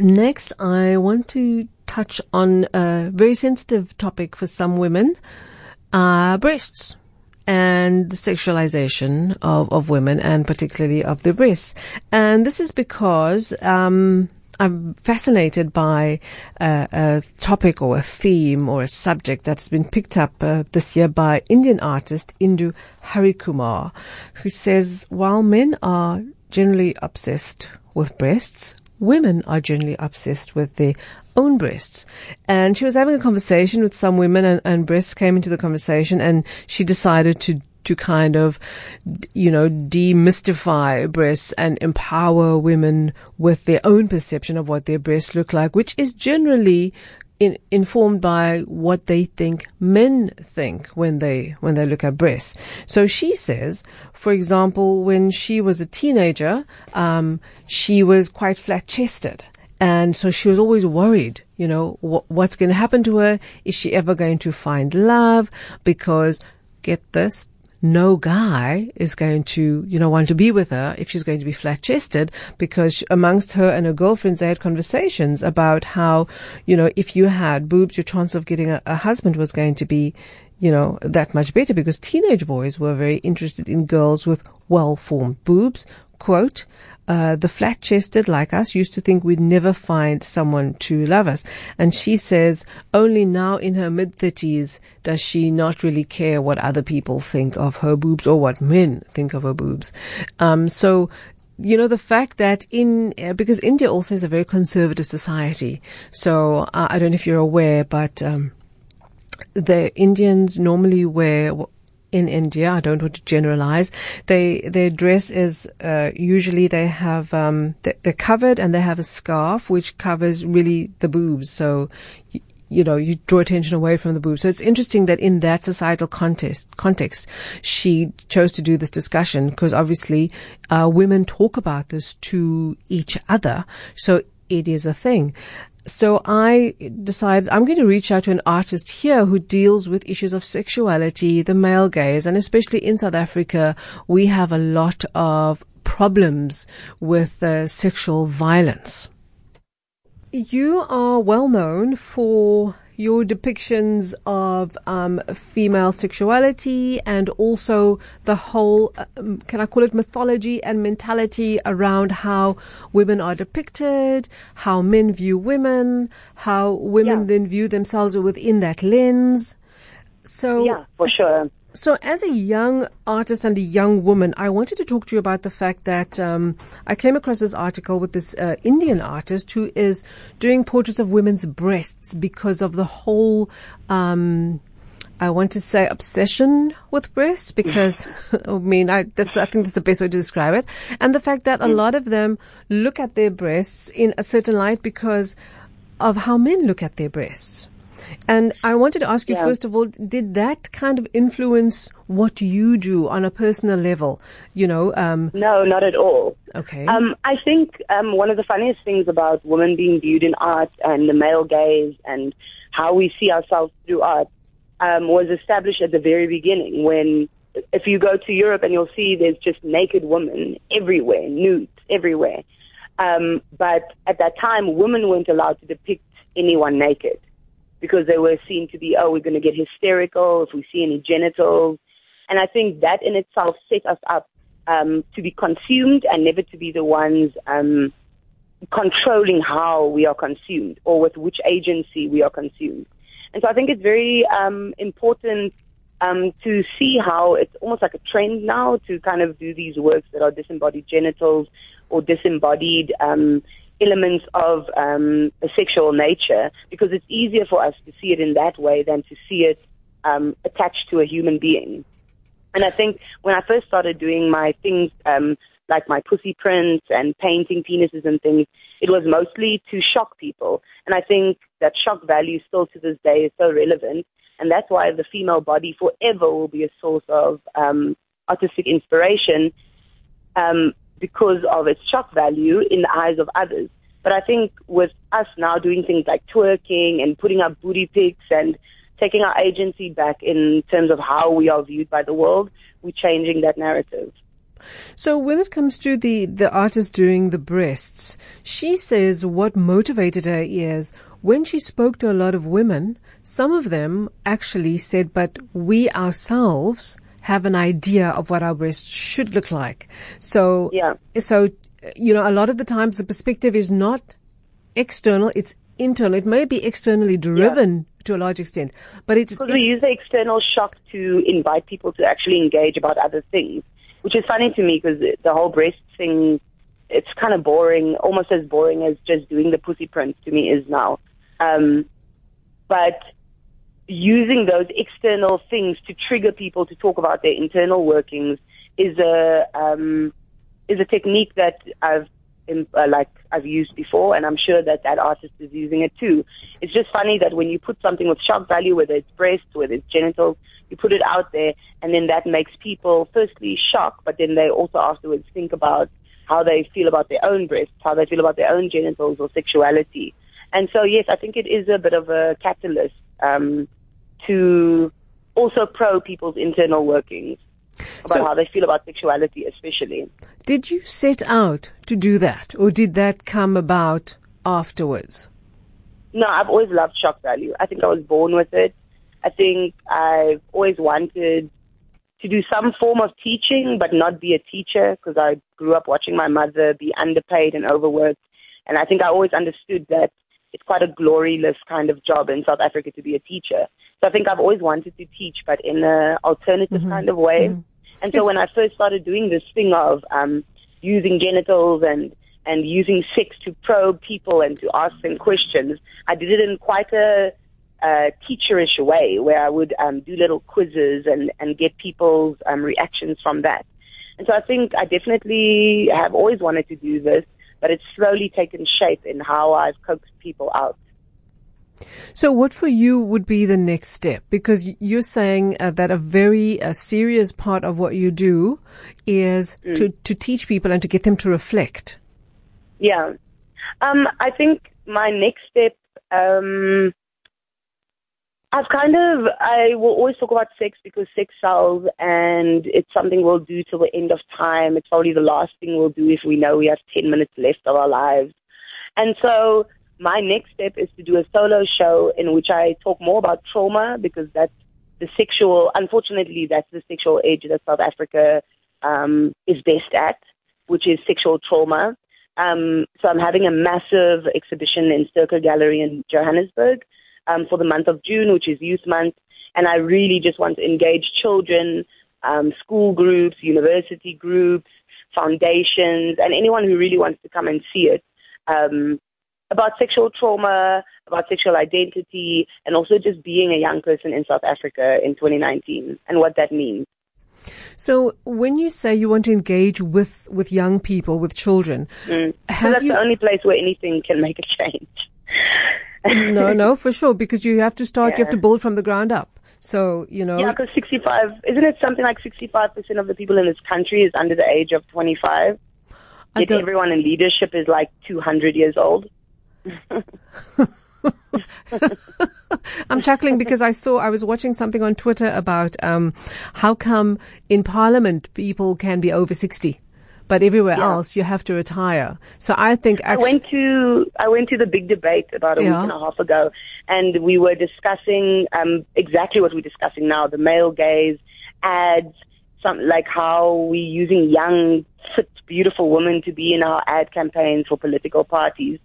Next, I want to touch on a very sensitive topic for some women, uh, breasts and the sexualization of, of women and particularly of the breasts. And this is because, um, I'm fascinated by a topic or a theme or a subject that's been picked up uh, this year by Indian artist Indu Harikumar, who says while men are generally obsessed with breasts, women are generally obsessed with their own breasts. And she was having a conversation with some women and, and breasts came into the conversation and she decided to to kind of, you know, demystify breasts and empower women with their own perception of what their breasts look like, which is generally in, informed by what they think men think when they when they look at breasts. So she says, for example, when she was a teenager, um, she was quite flat chested. And so she was always worried, you know, wh- what's going to happen to her? Is she ever going to find love? Because get this, no guy is going to, you know, want to be with her if she's going to be flat chested because amongst her and her girlfriends, they had conversations about how, you know, if you had boobs, your chance of getting a, a husband was going to be, you know, that much better because teenage boys were very interested in girls with well-formed boobs. Quote, uh, the flat chested like us used to think we'd never find someone to love us. And she says only now in her mid thirties does she not really care what other people think of her boobs or what men think of her boobs. Um, so you know, the fact that in, uh, because India also is a very conservative society. So uh, I don't know if you're aware, but, um, the Indians normally wear in India. I don't want to generalize. They their dress is uh, usually they have um, they're covered and they have a scarf which covers really the boobs. So. You, you know, you draw attention away from the boobs. So it's interesting that in that societal context, context, she chose to do this discussion because obviously, uh, women talk about this to each other. So it is a thing so I decided I'm going to reach out to an artist here who deals with issues of sexuality, the male gaze, and especially in South Africa, we have a lot of problems with uh, sexual violence. You are well known for your depictions of um, female sexuality and also the whole, um, can I call it mythology and mentality around how women are depicted, how men view women, how women yeah. then view themselves within that lens. So yeah, for sure. So, as a young artist and a young woman, I wanted to talk to you about the fact that um, I came across this article with this uh, Indian artist who is doing portraits of women's breasts because of the whole. Um, I want to say obsession with breasts because I mean I that's I think that's the best way to describe it, and the fact that a lot of them look at their breasts in a certain light because of how men look at their breasts. And I wanted to ask you, yeah. first of all, did that kind of influence what you do on a personal level? You know, um, no, not at all. Okay. Um, I think um, one of the funniest things about women being viewed in art and the male gaze and how we see ourselves through art um, was established at the very beginning when if you go to Europe and you'll see there's just naked women everywhere, nude everywhere. Um, but at that time, women weren't allowed to depict anyone naked because they were seen to be, oh, we're going to get hysterical if we see any genitals. And I think that in itself set us up um, to be consumed and never to be the ones um, controlling how we are consumed or with which agency we are consumed. And so I think it's very um, important um, to see how it's almost like a trend now to kind of do these works that are disembodied genitals or disembodied um, elements of um, a sexual nature because it's easier for us to see it in that way than to see it um, attached to a human being. And I think when I first started doing my things, um, like my pussy prints and painting penises and things, it was mostly to shock people. And I think that shock value still to this day is so relevant. And that's why the female body forever will be a source of um, artistic inspiration. Um, because of its shock value in the eyes of others. But I think with us now doing things like twerking and putting up booty pics and taking our agency back in terms of how we are viewed by the world, we're changing that narrative. So when it comes to the, the artist doing the breasts, she says what motivated her is when she spoke to a lot of women, some of them actually said, but we ourselves have an idea of what our breasts should look like. So, Yeah. so, you know, a lot of the times the perspective is not external, it's internal. It may be externally driven to a large extent, but it's, Because we use the external shock to invite people to actually engage about other things, which is funny to me because the whole breast thing, it's kind of boring, almost as boring as just doing the pussy print to me is now. Um, but using those external things to trigger people to talk about their internal workings is a um, is a technique that I've uh, like I've used before, and I'm sure that that artist is using it too. It's just funny that when you put something with shock value, whether it's breasts, whether it's genitals, you put it out there, and then that makes people firstly shocked, but then they also afterwards think about how they feel about their own breasts, how they feel about their own genitals or sexuality. And so, yes, I think it is a bit of a catalyst um, to also probe people's internal workings about So- how they feel about sexuality, especially. Did you set out to do that or did that come about afterwards? No, I've always loved shock value. I think I was born with it. I think I've always wanted to do some form of teaching, but not be a teacher because I grew up watching my mother be underpaid and overworked. And I think I always understood that it's quite a gloryless kind of job in South Africa to be a teacher. So I think I've always wanted to teach, but in an alternative kind of way. And so when I first started doing this thing of um, using genitals and and using sex to probe people and to ask them questions, I did it in quite a, a teacherish way, where I would um, do little quizzes and and get people's um, reactions from that. And so I think I definitely have always wanted to do this, but it's slowly taken shape in how I've coaxed people out. So what for you would be the next step? Because you're saying uh, that a very uh, serious part of what you do is to, to teach people and to get them to reflect. Yeah. Um, I think my next step, um, I've kind of, I will always talk about sex because sex sells and it's something we'll do till the end of time. It's probably the last thing we'll do if we know we have 10 minutes left of our lives. And so my next step is to do a solo show in which I talk more about trauma because that's the sexual, unfortunately, that's the sexual age that South Africa um, is best at, which is sexual trauma. Um, so I'm having a massive exhibition in Circa Gallery in Johannesburg um, for the month of June, which is Youth Month. And I really just want to engage children, um, school groups, university groups, foundations, and anyone who really wants to come and see it. Um, about sexual trauma, about sexual identity, and also just being a young person in South Africa in 2019 and what that means. So when you say you want to engage with, with young people, with children, Mm. So that's you, the only place where anything can make a change. no, no, for sure, because you have to start, you have to build from the ground up. So, you know, Yeah, because 65, isn't it something like 65% of the people in this country is under the age of 25? I Yet everyone in leadership is like 200 years old. I'm chuckling because I saw, I was watching something on Twitter about, um, how come in parliament people can be over 60, but everywhere Yeah. else you have to retire. So I think I went to I went to the big debate about a Yeah. week and a half ago, and we were discussing um, exactly what we're discussing now: the male gaze, ads, some like how we're using young, fit, beautiful women to be in our ad campaigns for political parties,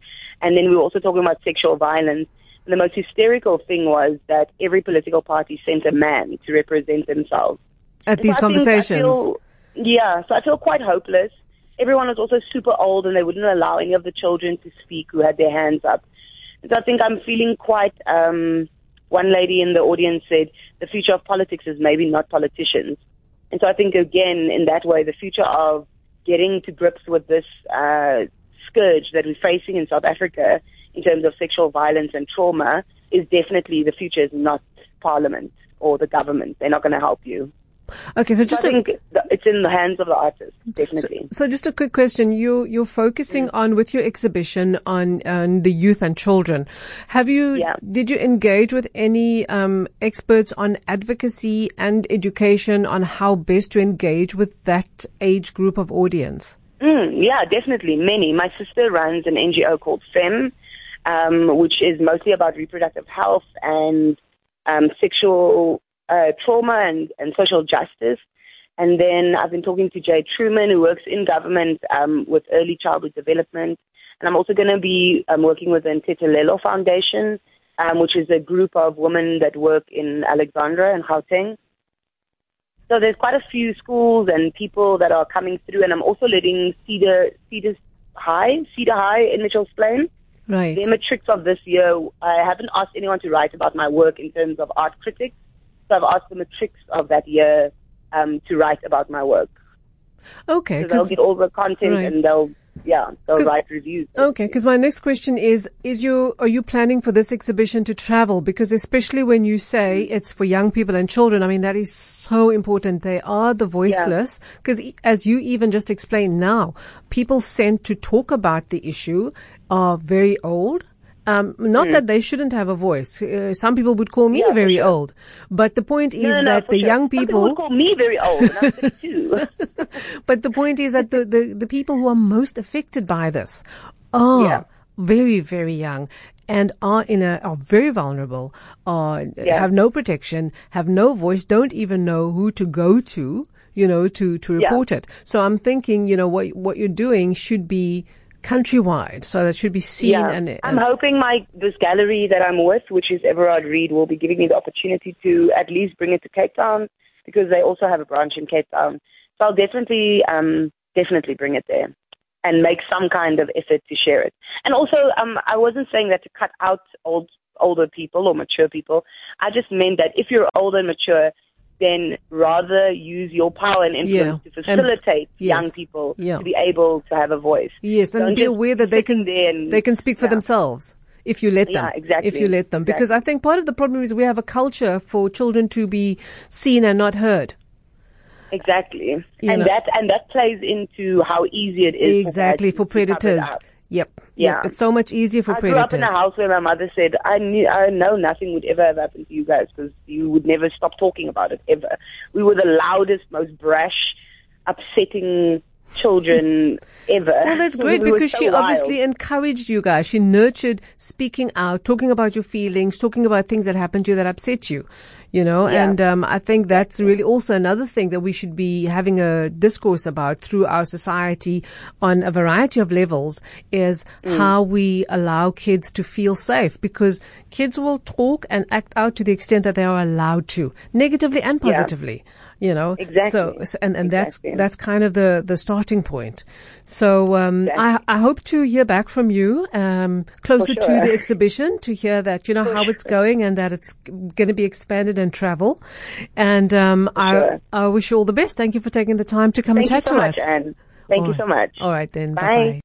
and then we were also talking about sexual violence. And the most hysterical thing was that every political party sent a man to represent themselves. at these So I think I conversations. feel- yeah, so I feel quite hopeless. Everyone was also super old and they wouldn't allow any of the children to speak who had their hands up. And so I think I'm feeling quite, um, one lady in the audience said, the future of politics is maybe not politicians. And so I think again, in that way, the future of getting to grips with this, uh, scourge that we're facing in South Africa in terms of sexual violence and trauma is definitely the future is not parliament or the government. They're not going to help you. Okay, so just I a, think th- it's in the hands of the artist, definitely. so just a quick question. You you're focusing on with your exhibition on on the youth and children. Have you Yeah. did you engage with any um, experts on advocacy and education on how best to engage with that age group of audience? Mm, yeah, definitely. Many. My sister runs an NGO called FEM, um, which is mostly about reproductive health and um, sexual uh, trauma and, and social justice. And then I've been talking to Jay Truman, who works in government um, with early childhood development. And I'm also going to be um, working with the Ntetelelo Foundation, um, which is a group of women that work in Alexandra and Gauteng. So there's quite a few schools and people that are coming through, and I'm also letting Cedar Cedar High, Cedar High in Mitchell's Plain. Right. Their matrics of this year, I haven't asked anyone to write about my work in terms of art critics. So I've asked the matrics of that year um, to write about my work. Okay. So they'll get all the content Right. and they'll, yeah, they'll write reviews. Okay, because my next question is: Is you are you planning for this exhibition to travel? Because especially when you say mm-hmm. it's for young people and children, I mean that is so important. They are the voiceless. Because as you even just explained now, people sent to talk about the issue are very old. Um, not that they shouldn't have a voice. Uh, some people would call me. Yeah, very sure. old, but the point is No, no, that the sure. young Some people people call me very old, and I'm 32. but the point is that the, the, the people who are most affected by this are Yeah. very, very young and are in a, are very vulnerable, are, Yeah. have no protection, have no voice, don't even know who to go to, you know, to, to report it. So I'm thinking, you know, what, what you're doing should be countrywide. So that should be seen Yeah, and, I'm hoping my this gallery that I'm with, which is Everard Read, will be giving me the opportunity to at least bring it to Cape Town because they also have a branch in Cape Town. So I'll definitely, um, definitely bring it there and make some kind of effort to share it. And also, um, I wasn't saying that to cut out old older people or mature people. I just meant that if you're older and mature, then rather use your power and influence Yeah, to and- facilitate yes, young people yeah. to be able to have a voice. Yes, and Don't be aware that they can and- they can speak for yeah. themselves if you let them. Yeah, exactly. If you let them, because I think part of the problem is we have a culture for children to be seen and not heard. Exactly. You and know. that and that plays into how easy it is Exactly for, for bad to cover it predators. Yep. Yeah. Yep. It's so much easier for parents. I grew up in a house where my mother said, "I knew, I know nothing would ever have happened to you guys because you would never stop talking about it ever." We were the loudest, most brash, upsetting children ever. Well, that's great We because so she wild. obviously encouraged you guys. She nurtured speaking out, talking about your feelings, talking about things that happened to you that upset you. You know, Yeah. and um, I think that's really also another thing that we should be having a discourse about through our society on a variety of levels is Mm. how we allow kids to feel safe because kids will talk and act out to the extent that they are allowed to, negatively and Yeah. You know, Exactly. So, and and Exactly. that's that's kind of the the starting point. So um, I I hope to hear back from you um, closer to the exhibition to hear that you know how it's going and that it's going to be expanded and travel. And um, I sure. I wish you all the best. Thank you for taking the time to come Thank and chat so to much, us. Anne. Thank All you so much. All right then. Bye. Bye bye.